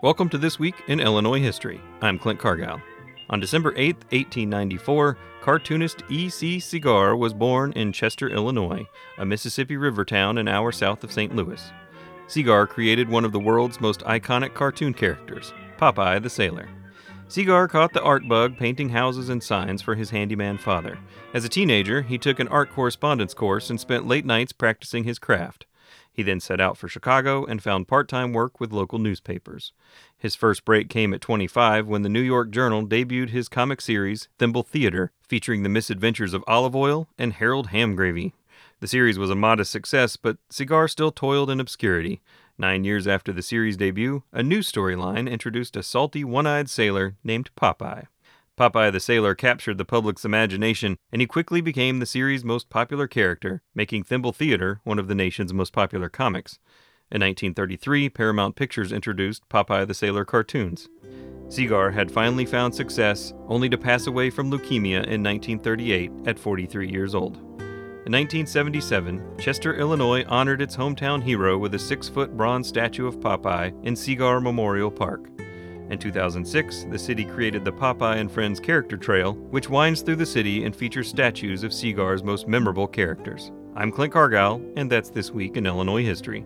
Welcome to This Week in Illinois History. I'm Clint Cargile. On December 8, 1894, cartoonist E.C. Segar was born in Chester, Illinois, a Mississippi River town an hour south of St. Louis. Segar created one of the world's most iconic cartoon characters, Popeye the Sailor. Segar caught the art bug painting houses and signs for his handyman father. As a teenager, he took an art correspondence course and spent late nights practicing his craft. He then set out for Chicago and found part time work with local newspapers. His first break came at 25 when the New York Journal debuted his comic series, Thimble Theater, featuring the misadventures of Olive Oyl and Harold Hamgravy. The series was a modest success, but Segar still toiled in obscurity. Nine years after the series debut, a new storyline introduced a salty, one eyed sailor named Popeye. Popeye the Sailor captured the public's imagination, and he quickly became the series' most popular character, making Thimble Theater one of the nation's most popular comics. In 1933, Paramount Pictures introduced Popeye the Sailor cartoons. Segar had finally found success, only to pass away from leukemia in 1938 at 43 years old. In 1977, Chester, Illinois honored its hometown hero with a six foot bronze statue of Popeye in Segar Memorial Park. In 2006, the city created the Popeye and Friends Character Trail, which winds through the city and features statues of Segar's most memorable characters. I'm Clint Cargile, and that's This Week in Illinois History.